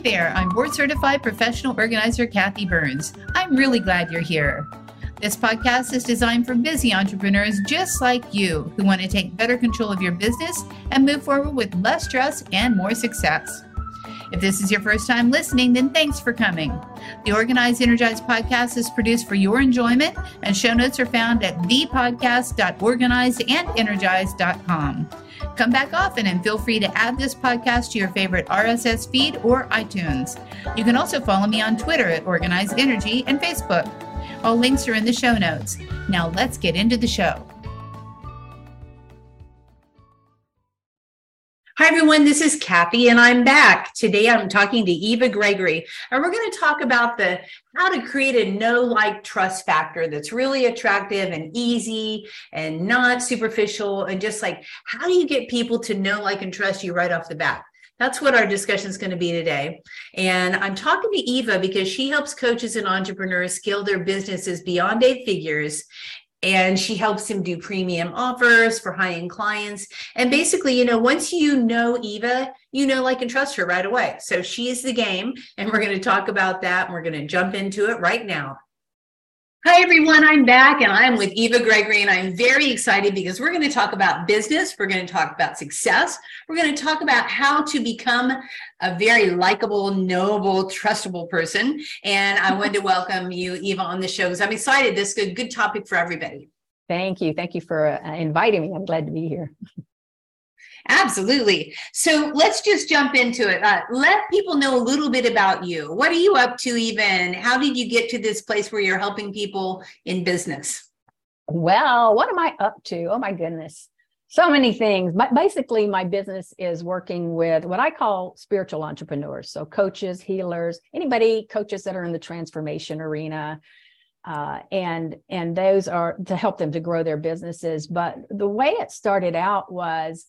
Hi there, I'm board certified professional organizer Kathy Burns. I'm really glad you're here. This podcast is designed for busy entrepreneurs just like you who want to take better control of your business and move forward with less stress and more success. If this is your first time listening, then thanks for coming. The Organized Energized podcast is produced for your enjoyment, and show notes are found at thepodcast.organizedandenergized.com. Come back often and feel free to add this podcast to your favorite RSS feed or iTunes. You can also follow me on Twitter at Organized Energy and Facebook. All links are in the show notes. Now let's get into the show. Hi, everyone. This is Kathy, and I'm back. Today I'm talking to Eva Gregory, and we're going to talk about the how to create a know like trust factor that's really attractive and easy and not superficial, and just like how do you get people to know, like, and trust you right off the bat? That's what our discussion is going to be today. And I'm talking to Eva because she helps coaches and entrepreneurs scale their businesses beyond eight figures and she helps him do premium offers for high-end clients. And basically you know once you know eva you know like and trust her right away. So she's the game and we're going to talk about that and we're going to jump into it right now Hi, everyone. I'm back and I'm with Eva Gregory, and I'm very excited because we're going to talk about business. We're going to talk about success. We're going to talk about how to become a very likable, knowable, trustable person. And I wanted to welcome you, Eva, on the show because I'm excited. This is a good topic for everybody. Thank you. Thank you for uh, inviting me. I'm glad to be here. Absolutely. So let's just jump into it. Uh, let people know a little bit about you. What are you up to, Eva? How did you get to this place where you're helping people in business? Well, what am I up to? Oh, my goodness. So many things. But basically, my business is working with what I call spiritual entrepreneurs. So, coaches, healers, anybody, coaches that are in the transformation arena. Uh, and and those are to help them to grow their businesses. But the way it started out was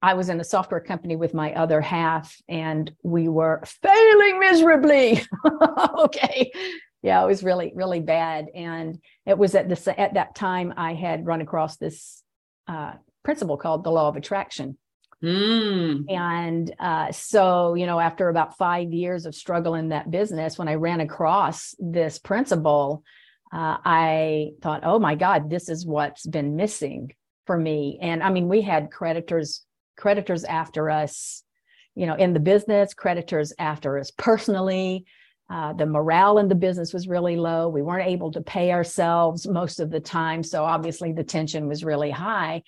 I was in a software company with my other half and we were failing miserably. okay. Yeah, it was really, really bad. And it was at this at that time I had run across this uh, principle called the law of attraction. Mm. And uh, so, you know, after about five years of struggle in that business, when I ran across this principle, uh, I thought, oh my God, this is what's been missing for me. And I mean, we had creditors creditors after us, you know, in the business, creditors after us personally. Uh, the morale in the business was really low. We weren't able to pay ourselves most of the time. So obviously the tension was really high.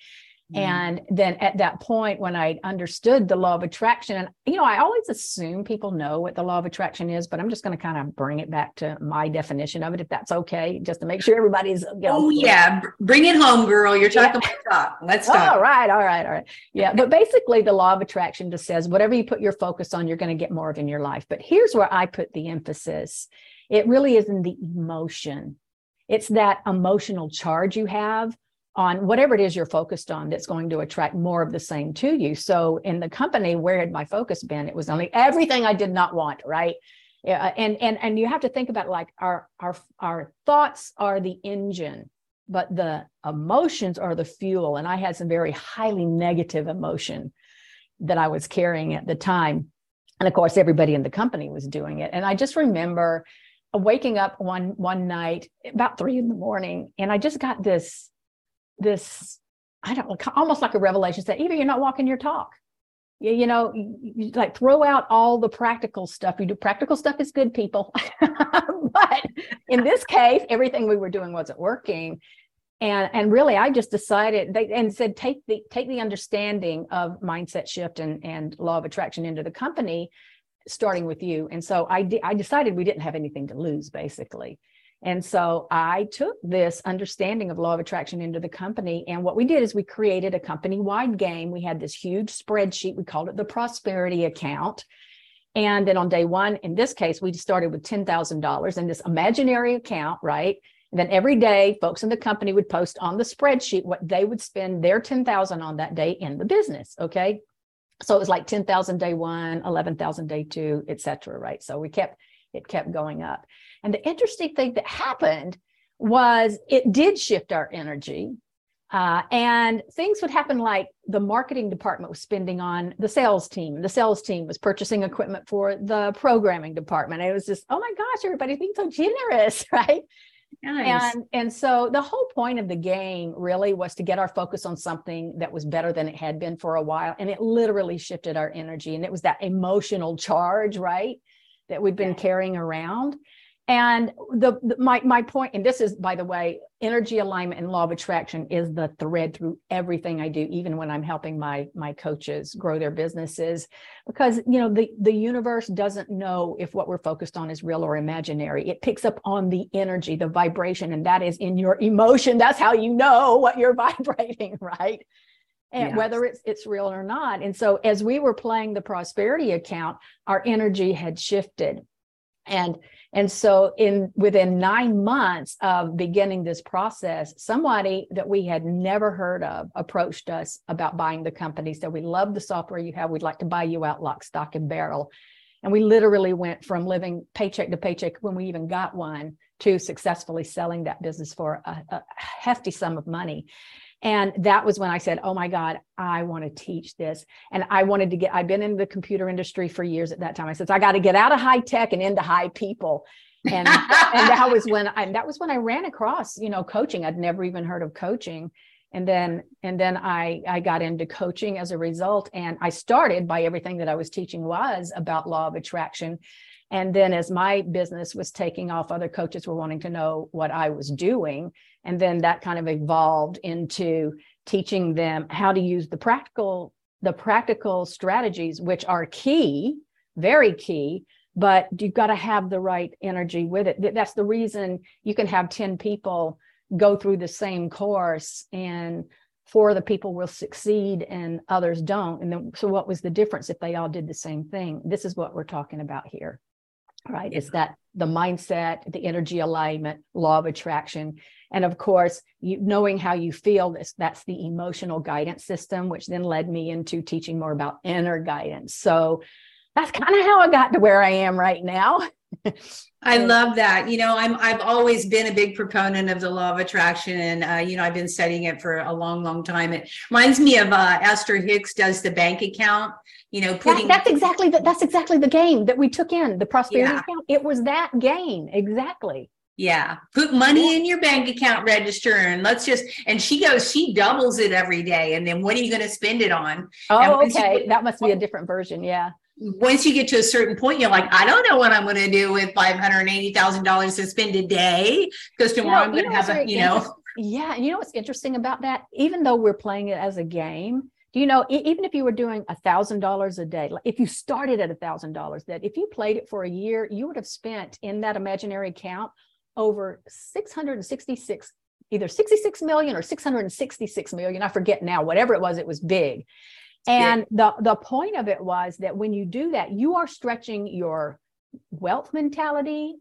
Mm-hmm. And then at that point, when I understood the law of attraction, and you know, I always assume people know what the law of attraction is, but I'm just going to kind of bring it back to my definition of it, if that's okay, just to make sure everybody's. You know, oh yeah, bring it home, girl. You're talking yeah. about talk. Let's talk. All right, all right, all right. Yeah, but basically, the law of attraction just says whatever you put your focus on, you're going to get more of in your life. But here's where I put the emphasis: it really is in the emotion. It's that emotional charge you have on whatever it is you're focused on that's going to attract more of the same to you. So in the company, where had my focus been? It was only everything I did not want, right? Yeah, uh, and and and you have to think about like our our our thoughts are the engine, but the emotions are the fuel. And I had some very highly negative emotion that I was carrying at the time. And of course, everybody in the company was doing it. And I just remember waking up one one night about three in the morning, and I just got this this I don't almost like a revelation that either you're not walking your talk. You, you know, you, you like throw out all the practical stuff. You do practical stuff is good, people. but in this case, everything we were doing wasn't working. And and really I just decided they and said take the take the understanding of mindset shift and, and law of attraction into the company, starting with you. And so I I decided we didn't have anything to lose, basically. And so I took this understanding of law of attraction into the company. And what we did is we created a company wide game. We had this huge spreadsheet. We called it the prosperity account. And then on day one, in this case, we started with $10,000 in this imaginary account, right? And then every day, folks in the company would post on the spreadsheet what they would spend their 10,000 on that day in the business. Okay. So it was like 10,000 day one, 11,000 day two, et cetera, right? So we kept, it kept going up. And the interesting thing that happened was it did shift our energy. Uh, and things would happen like the marketing department was spending on the sales team. The sales team was purchasing equipment for the programming department. It was just, oh my gosh, everybody's being so generous, right? Nice. And and so the whole point of the game really was to get our focus on something that was better than it had been for a while. And it literally shifted our energy. And it was that emotional charge, right? That we've been yeah. carrying around. And the, the, my my point, and this is by the way, energy alignment and law of attraction is the thread through everything I do, even when I'm helping my my coaches grow their businesses, because you know the the universe doesn't know if what we're focused on is real or imaginary. It picks up on the energy, the vibration, and that is in your emotion. That's how you know what you're vibrating, right? And yes. whether it's it's real or not. And so as we were playing the prosperity account, our energy had shifted. And and so in within 9 months of beginning this process, somebody that we had never heard of approached us about buying the company. Said, "We love the software you have. We'd like to buy you out lock, stock, and barrel." And we literally went from living paycheck to paycheck when we even got one to successfully selling that business for a, a hefty sum of money. And that was when I said, Oh my God, I want to teach this. And I wanted to get, I've been in the computer industry for years at that time. I said, I got to get out of high tech and into high people. And, and that was when I, that was when I ran across, you know, coaching. I'd never even heard of coaching. And then, and then I, I got into coaching as a result. And I started by everything that I was teaching was about law of attraction. And then as my business was taking off, other coaches were wanting to know what I was doing. And then that kind of evolved into teaching them how to use the practical, the practical strategies, which are key, very key, but you've got to have the right energy with it. That's the reason you can have 10 people go through the same course and four of the people will succeed and others don't. And then, so what was the difference if they all did the same thing? This is what we're talking about here right? It's that the mindset, the energy alignment, law of attraction. And of course, you, knowing how you feel, this, that's the emotional guidance system, which then led me into teaching more about inner guidance. So that's kind of how I got to where I am right now. I love that. You know, I'm I've always been a big proponent of the law of attraction, and uh, you know, I've been studying it for a long, long time. It reminds me of uh, Esther Hicks does the bank account. You know, putting that, that's exactly the, that's exactly the game that we took in the prosperity yeah. account. It was that game exactly. Yeah. Put money in your bank account register and let's just and she goes, she doubles it every day. And then what are you going to spend it on? Oh, okay. that must be a different version. Yeah once you get to a certain point, you're like, I don't know what I'm going to do with five hundred eighty thousand dollars to spend a day because tomorrow you know, I'm going to have a, you know. Yeah, and you know what's interesting about that? Even though we're playing it as a game, do you know? Even if you were doing a thousand dollars a day, if you started at a thousand dollars, that if you played it for a year, you would have spent in that imaginary account over six hundred and sixty-six either 66 million or 666 million. I forget now, whatever it was, it was big. And the, the point of it was that when you do that, you are stretching your wealth mentality.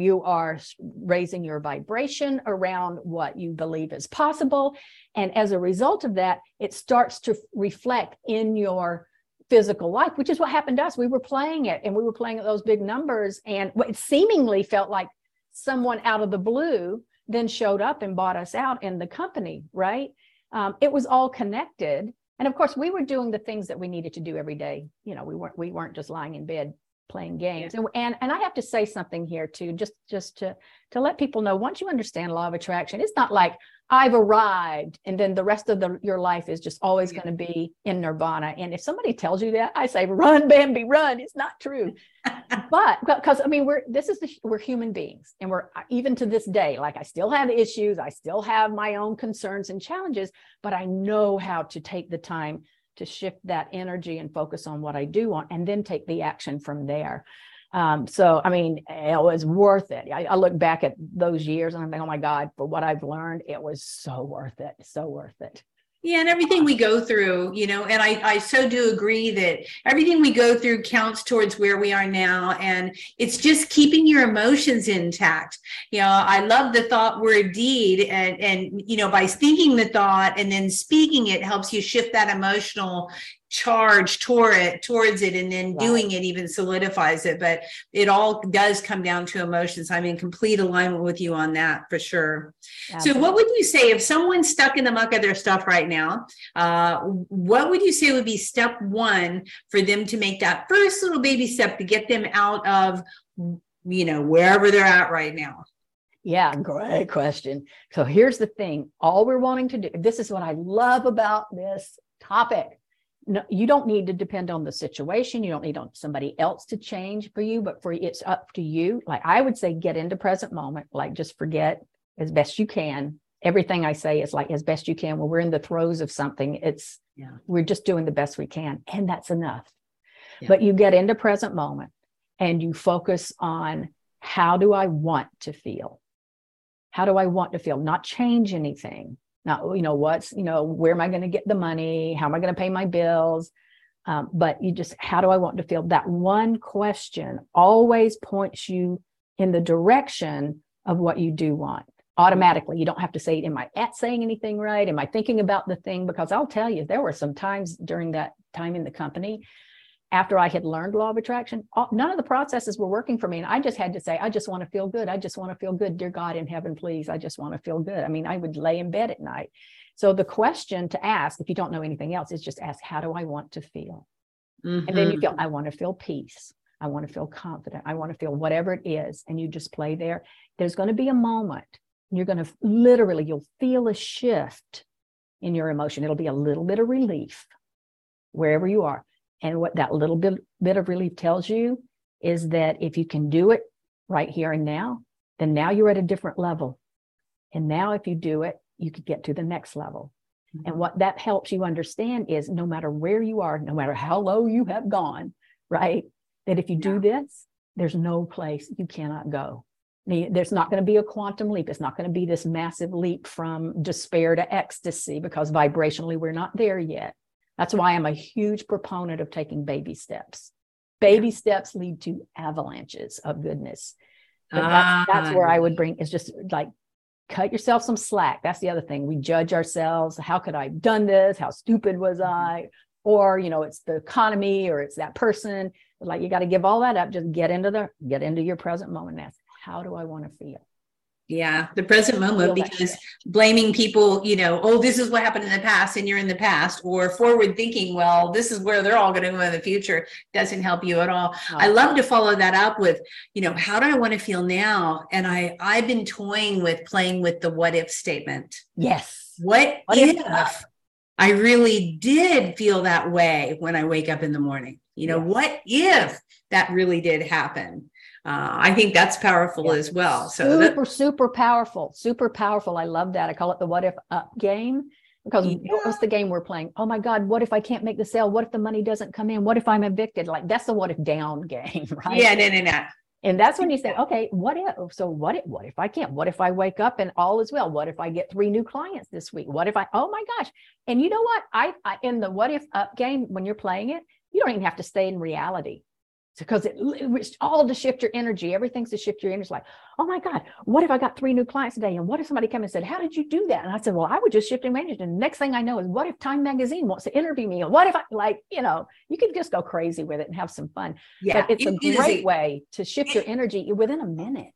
You are raising your vibration around what you believe is possible. And as a result of that, it starts to reflect in your physical life, which is what happened to us. We were playing it and we were playing at those big numbers. And it seemingly felt like someone out of the blue then showed up and bought us out in the company, right? Um, it was all connected and of course we were doing the things that we needed to do every day you know we weren't we weren't just lying in bed playing games. Yeah. and, and and i have to say something here too just just to to let people know once you understand law of attraction it's not like i've arrived and then the rest of the, your life is just always going to be in nirvana. And if somebody tells you that i say run bambi run. It's not true. But because i mean we're this is the, we're human beings and we're even to this day like i still have issues i still have my own concerns and challenges but i know how to take the time to shift that energy and focus on what I do want and then take the action from there. Um, so, I mean, it was worth it. I, I, look back at those years and I think, oh my God, for what I've learned, it was so worth it. So worth it. Yeah, and everything we go through, you know, and I, I so do agree that everything we go through counts towards where we are now. And it's just keeping your emotions intact. You know, I love the thought word deed. And, and, you know, by thinking the thought and then speaking it helps you shift that emotional charge toward it towards it and then right. doing it even solidifies it but it all does come down to emotions i'm in complete alignment with you on that for sure Absolutely. so what would you say if someone's stuck in the muck of their stuff right now uh, what would you say would be step one for them to make that first little baby step to get them out of you know wherever they're at right now yeah, great question. So here's the thing all we're wanting to do, this is what I love about this topic no, you don't need to depend on the situation. You don't need on somebody else to change for you, but for it's up to you. Like I would say, get into present moment. Like just forget as best you can. Everything I say is like as best you can. When we're in the throes of something, it's yeah. we're just doing the best we can, and that's enough. Yeah. But you get into present moment and you focus on how do I want to feel? How do I want to feel? Not change anything not you know what's you know where am i going to get the money? How am i going to pay my bills? Um, but you just how do i want to feel? That one question always points you in the direction of what you do want automatically. You don't have to say am i at saying anything right? Am i thinking about the thing? Because i'll tell you there were some times during that time in the company after I had learned law of attraction, all, none of the processes were working for me. And I just had to say, I just want to feel good. I just want to feel good. Dear God in heaven, please. I just want to feel good. I mean, I would lay in bed at night. So the question to ask, if you don't know anything else, is just ask, how do I want to feel? Mm-hmm. And then you feel, mm-hmm. I want to feel peace. I want to feel confident. I want to feel whatever it is. And you just play there. There's going to be a moment. You're going to literally, you'll feel a shift in your emotion. It'll be a little bit of relief wherever you are and what that little bit, bit of relief tells you is that if you can do it right here and now, then now you're at a different level. And now, if you do it, you could get to the next level. Mm-hmm. And what that helps you understand is no matter where you are, no matter how low you have gone, right? That if you yeah. do this, there's no place you cannot go. There's not going to be a quantum leap. It's not going to be this massive leap from despair to ecstasy because vibrationally we're not there yet. That's why I'm a huge proponent of taking baby steps. Baby steps lead to avalanches of goodness. That's, that's where I would bring is just like cut yourself some slack. That's the other thing. We judge ourselves. How could I have done this? How stupid was mm-hmm. I? Or, you know, it's the economy or it's that person. Like you got to give all that up. Just get into the get into your present moment and ask, how do I want to feel? Yeah, the present moment because blaming people, you know, oh, this is what happened in the past and you're in the past, or forward thinking, well, this is where they're all going to go in the future doesn't help you at all. Oh. I love to follow that up with, you know, how do I want to feel now? And I I've been toying with playing with the what if statement. Yes. What, what if, if I really did feel that way when I wake up in the morning? You know, yes. what if that really did happen? Uh, I think that's powerful yeah. as well. So super, that, super powerful, super powerful. I love that. I call it the what if up game because yeah. what's the game we're playing? Oh my God, what if I can't make the sale? What if the money doesn't come in? What if I'm evicted? Like that's the what if down game, right? Yeah, no, no, no. And that's when you say, okay, what if? So what if? What if I can't? What if I wake up and all is well? What if I get three new clients this week? What if I? Oh my gosh! And you know what? I, I in the what if up game when you're playing it, you don't even have to stay in reality because it, it's all to shift your energy. Everything's to shift your energy. Like, oh my God, what if I got three new clients today? And what if somebody came and said, How did you do that? And I said, Well, I would just shift my energy. And the next thing I know is, what if Time Magazine wants to interview me? What if I like, you know, you can just go crazy with it and have some fun. Yeah, but it's it, a great a, way to shift your energy within a minute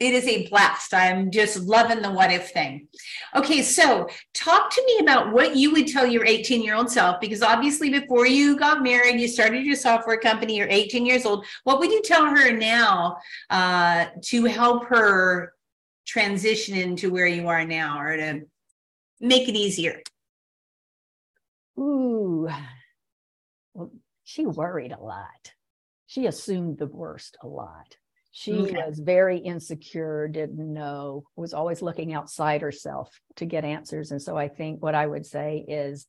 it is a blast. I'm just loving the what if thing. Okay, so talk to me about what you would tell your 18 year old self, because obviously before you got married, you started your software company, you're 18 years old. What would you tell her now uh, to help her transition into where you are now or to make it easier? Ooh, well, she worried a lot. She assumed the worst a lot she okay. was very insecure, didn't know, was always looking outside herself to get answers. And so I think what I would say is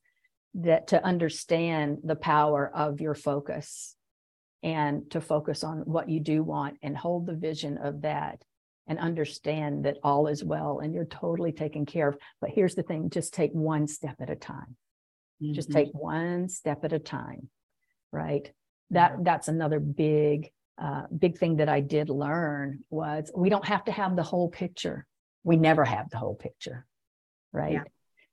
that to understand the power of your focus and to focus on what you do want and hold the vision of that and understand that all is well and you're totally taken care of. But here's the thing just take one step at a time. Mm-hmm. Just take one step at a time. Right. That that's another big uh, big thing that I did learn was we don't have to have the whole picture. We never have the whole picture, right? Yeah.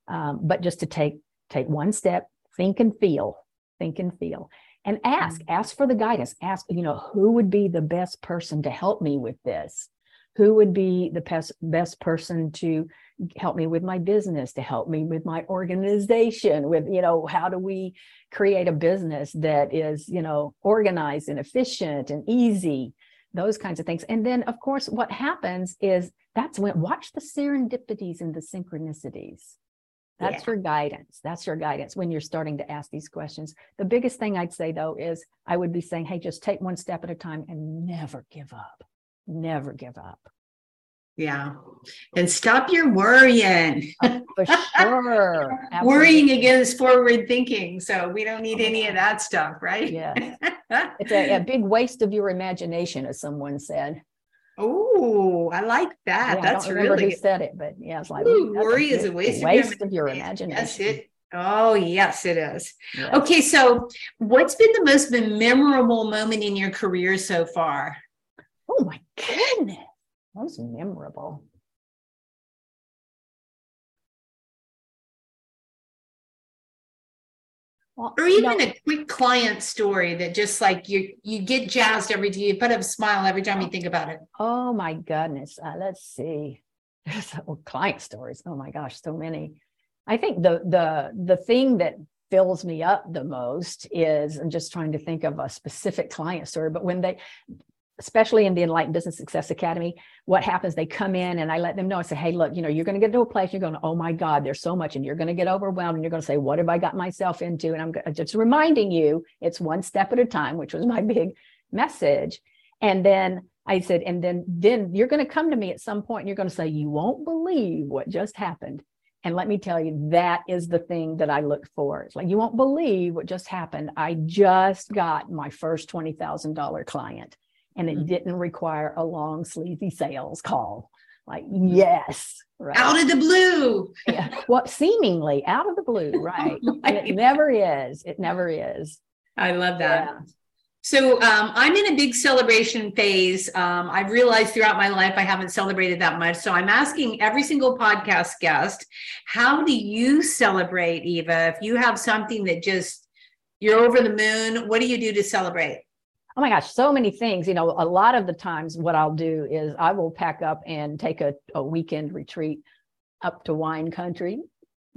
Um, but just to take take one step, think and feel, think and feel, and ask. Mm-hmm. Ask for the guidance. Ask, you know, who would be the best person to help me with this? Who would be the best best person to help me with my business, to help me with my organization, with, you know, how do we create a business that is, you know, organized and efficient and easy, those kinds of things. And then, of course, what happens is that's when watch the serendipities and the synchronicities. That's yeah. your guidance. That's your guidance when you're starting to ask these questions. The biggest thing I'd say though is I would be saying, hey, just take one step at a time and never give up. Never give up. Yeah. And stop your worrying. Oh, for sure. Worrying against forward thinking. So we don't need any of that stuff, right? Yeah. it's a, a, big waste of your imagination, as someone said. Oh, I like that. Yeah, That's I don't remember really who said it, but yeah, it's like Ooh, worry is a waste, waste of, your imagination. Yes, it Oh, yes, it is. Okay, so what's been the most memorable moment in your career so far? Oh my goodness. That was memorable. Well, or even no. a quick client story that just like you you get jazzed every time you put up a smile every time you think about it. Oh my goodness. Uh, let's see. well, client stories. Oh my gosh, so many. I think the the the thing that fills me up the most is I'm just trying to think of a specific client story, but when they especially in the Enlightened Business Success Academy, what happens, they come in and I let them know, I say, hey, look, you know, you're going to get to a place, you're going to, oh my God, there's so much, and you're going to get overwhelmed and you're going to say, what have I got myself into? And I'm just reminding you, it's one step at a time, which was my big message. And then I said, and then then you're going to come to me at some point and you're going to say, you won't believe what just happened. And let me tell you, that is the thing that I look for. It's like, you won't believe what just happened. I just got my first $20,000 client and it mm-hmm. didn't require a long sleazy sales call like yes right out of the blue yeah well seemingly out of the blue right it never is it never is i love that yeah. So um, I'm in a big celebration phase. Um, I've realized throughout my life I haven't celebrated that much. So I'm asking every single podcast guest, how do you celebrate, Eva? If you have something that just you're over the moon, what do you do to celebrate? Oh my gosh, so many things. You know, a lot of the times what I'll do is I will pack up and take a, a weekend retreat up to wine country,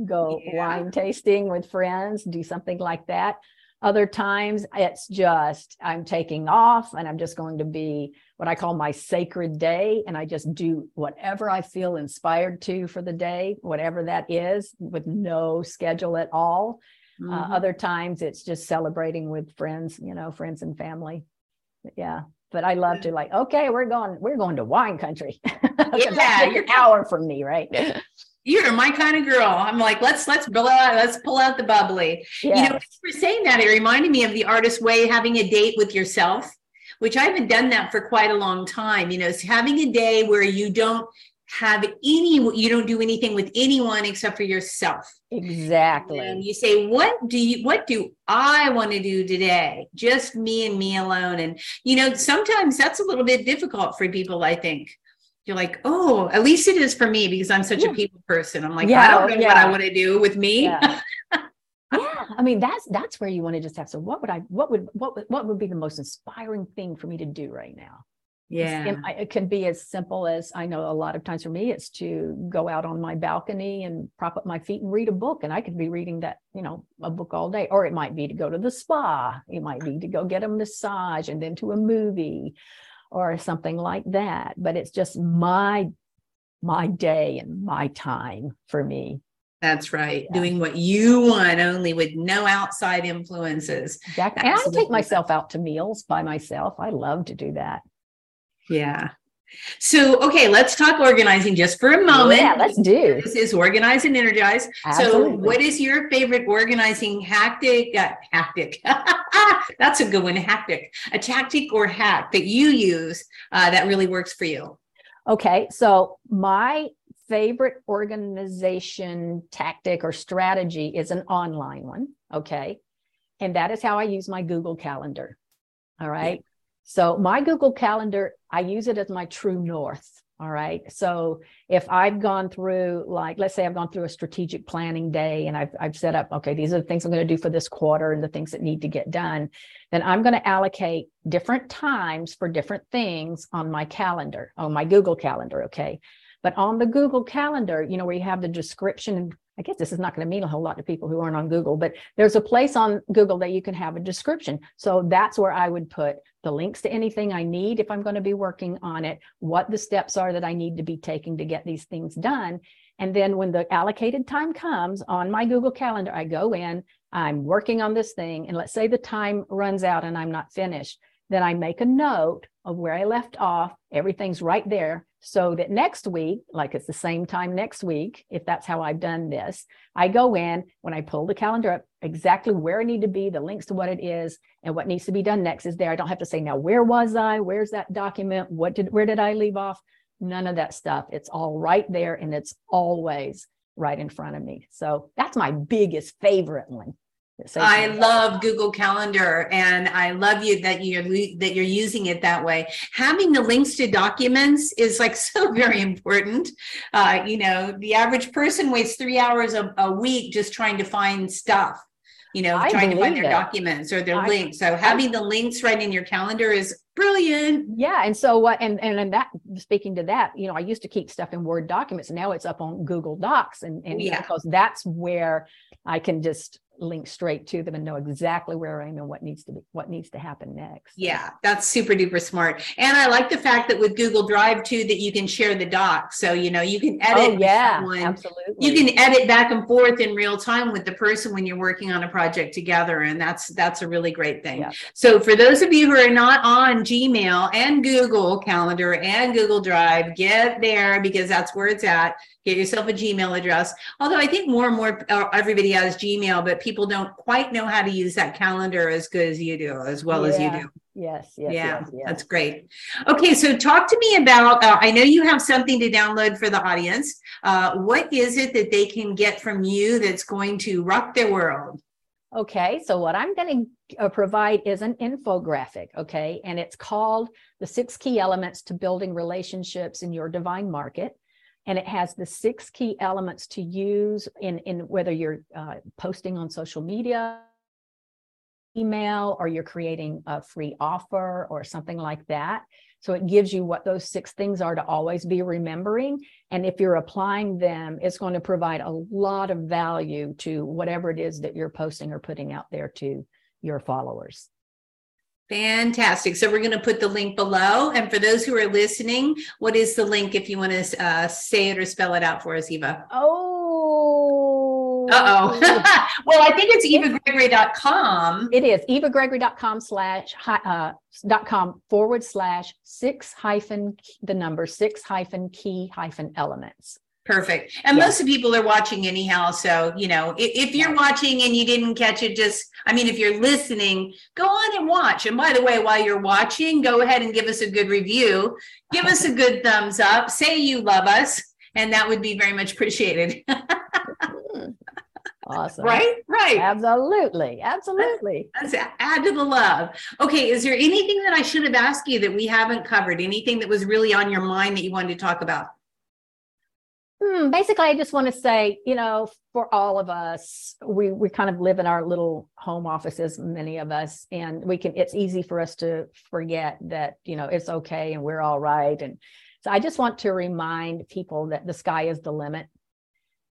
go yeah. wine tasting with friends, do something like that. Other times it's just I'm taking off and I'm just going to be what I call my sacred day. And I just do whatever I feel inspired to for the day, whatever that is, with no schedule at all. Uh, mm-hmm. Uh, other times it's just celebrating with friends, you know, friends and family. Yeah. But I love to like, okay, we're going, we're going to wine country. yeah, you're an hour from me, right? You're my kind of girl. I'm like, let's let's pull out, let's pull out the bubbly. Yes. You know, for saying that, it reminded me of the artist way having a date with yourself which I haven't done that for quite a long time. You know, it's having a day where you don't have any you don't do anything with anyone except for yourself. Exactly. And you say what do you what do i want to do today? Just me and me alone. And you know sometimes that's a little bit difficult for people i think. You're like oh at least it is for me because i'm such yeah. a people person. I'm like yeah, i don't know yeah. what i want to do with me. Yeah. yeah i mean that's that's where you want to just have so what would i what would what would what would be the most inspiring thing for me to do right now yeah. It can be as simple as I know a lot of times for me, it's to go out on my balcony and prop up my feet and read a book. And I could be reading that, you know, a book all day. Or it might be to go to the spa. It might be to go get a massage and then to a movie or something like that. But it's just my my day and my time for me. That's right. Yeah. Doing what you want only with no outside influences. Exactly. And I take myself out to meals by myself. I love to do that. Yeah. So, okay, let's talk organizing just for a moment. Yeah, let's do. This is organize and energize. Absolutely. So, what is your favorite organizing tactic? Uh, tactic. That's a good one. Tactic. A tactic or hack that you use uh, that really works for you. Okay, so my favorite organization tactic or strategy is an online one. Okay. And that is how I use my Google Calendar. All right. Yeah. So my Google Calendar, I use it as my true north. All right. So if I've gone through, like, let's say I've gone through a strategic planning day and I've, I've set up, okay, these are the things I'm going to do for this quarter and the things that need to get done, then I'm going to allocate different times for different things on my calendar, on my Google Calendar. Okay. But on the Google Calendar, you know, where you have the description, I guess this is not going to mean a whole lot to people who aren't on Google, but there's a place on Google that you can have a description. So that's where I would put the links to anything I need if I'm going to be working on it, what the steps are that I need to be taking to get these things done. And then when the allocated time comes on my Google Calendar, I go in, I'm working on this thing, and let's say the time runs out and I'm not finished, then I make a note of where I left off. Everything's right there so that next week, like it's the same time next week, if that's how I've done this, I go in when I pull the calendar up, exactly where I need to be, the links to what it is, and what needs to be done next is there. I don't have to say, now, where was I? Where's that document? What did, where did I leave off? None of that stuff. It's all right there and it's always right in front of me. So that's my biggest favorite one. I love Google Calendar and I love you that you're that you're using it that way. Having the links to documents is like so very important. Uh, you know, the average person wastes three hours a, a week just trying to find stuff you know, I trying to find their it. documents or their I, links. So having the links right in your calendar is brilliant. Yeah. And so what and and and that speaking to that, you know, I used to keep stuff in Word documents now it's up on Google Docs and, and yeah. because that's where I can just link straight to them and know exactly where I am and what needs to be what needs to happen next. Yeah, that's super duper smart. And I like the fact that with Google Drive too that you can share the doc. So you know you can edit. Oh yeah, someone. absolutely. You can edit back and forth in real time with the person when you're working on a project together, and that's that's a really great thing. Yeah. So for those of you who are not on Gmail and Google Calendar and Google Drive, get there because that's where it's at get yourself a Gmail address. Although I think more and more uh, everybody has Gmail, but people don't quite know how to use that calendar as good as you do, as well yeah. as you do. Yes, yes, yeah, yes, yes. that's great. Okay, so talk to me about. Uh, I know you have something to download for the audience. Uh, what is it that they can get from you that's going to rock their world? Okay, so what I'm going to uh, provide is an infographic, okay, and it's called The Six Key Elements to Building Relationships in Your Divine Market and it has the six key elements to use in, in whether you're uh, posting on social media, email, or you're creating a free offer or something like that. So it gives you what those six things are to always be remembering. And if you're applying them, it's going to provide a lot of value to whatever it is that you're posting or putting out there to your followers. Fantastic. So we're going to put the link below. And for those who are listening, what is the link if you want to uh, say it or spell it out for us, Eva? Oh. Uh-oh. well, I think it's evagregory.com. It is evagregory.com slash uh, dot com forward slash six hyphen the number six hyphen key hyphen elements. Perfect. And most of people are watching anyhow. So, you know, if, if you're watching and you didn't catch it, just, I mean, if you're listening, go on and watch. And by the way, while you're watching, go ahead and give us a good review. Give us a good thumbs up. Say you love us. And that would be very much appreciated. Mm-hmm. awesome. Right? Right. Absolutely. Absolutely. Let's add to the love. Okay. Is there anything that I should have asked you that we haven't covered? Anything that was really on your mind that you wanted to talk about? Hmm, basically, I just want to say, you know, for all of us, we we kind of live in our little home offices, many of us, and we can. It's easy for us to forget that, you know, it's okay and we're all right. And so, I just want to remind people that the sky is the limit.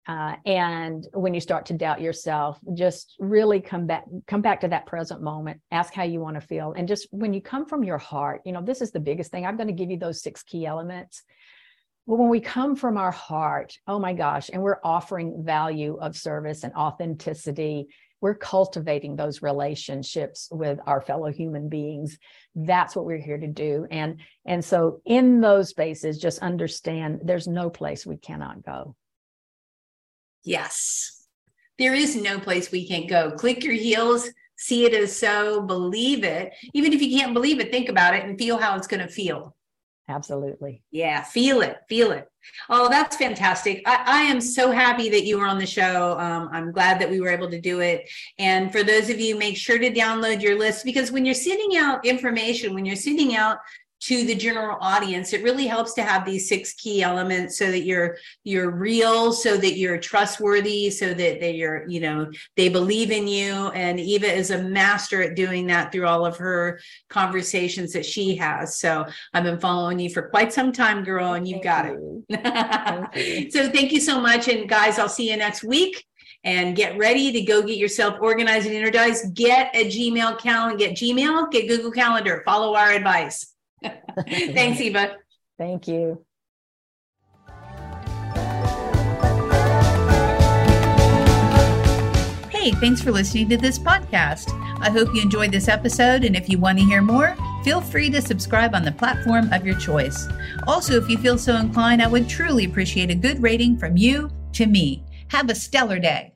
Uh, and when you start to doubt yourself, just really come back, come back to that present moment. Ask how you want to feel, and just when you come from your heart, you know, this is the biggest thing. I'm going to give you those six key elements well, when we come from our heart, oh my gosh, and we're offering value of service and authenticity, we're cultivating those relationships with our fellow human beings. That's what we're here to do. And, and so in those spaces, just understand there's no place we cannot go. Yes. There is no place we can't go. Click your heels, see it as so, believe it. Even if you can't believe it, think about it and feel how it's going to feel. Absolutely. Yeah, feel it, feel it. Oh, that's fantastic. I, I am so happy that you were on the show. Um, I'm glad that we were able to do it. And for those of you, make sure to download your list because when you're sending out information, when you're sending out to the general audience. It really helps to have these six key elements so that you're you're real so that you're trustworthy so that they are you know they believe in you. And eva is a master at doing that through all of her conversations that she has. So i've been following you for quite some time girl and you've got you. it. Thank so thank you so much. And guys i'll see you next week. And get ready to go get yourself organized and energized. Get a Gmail calendar, get Gmail, get Google Calendar, follow our advice. Thanks, Eva. Thank you. Hey, thanks for listening to this podcast. I hope you enjoyed this episode, and if you want to hear more, feel free to subscribe on the platform of your choice. Also, if you feel so inclined, I would truly appreciate a good rating from you to me. Have a stellar day.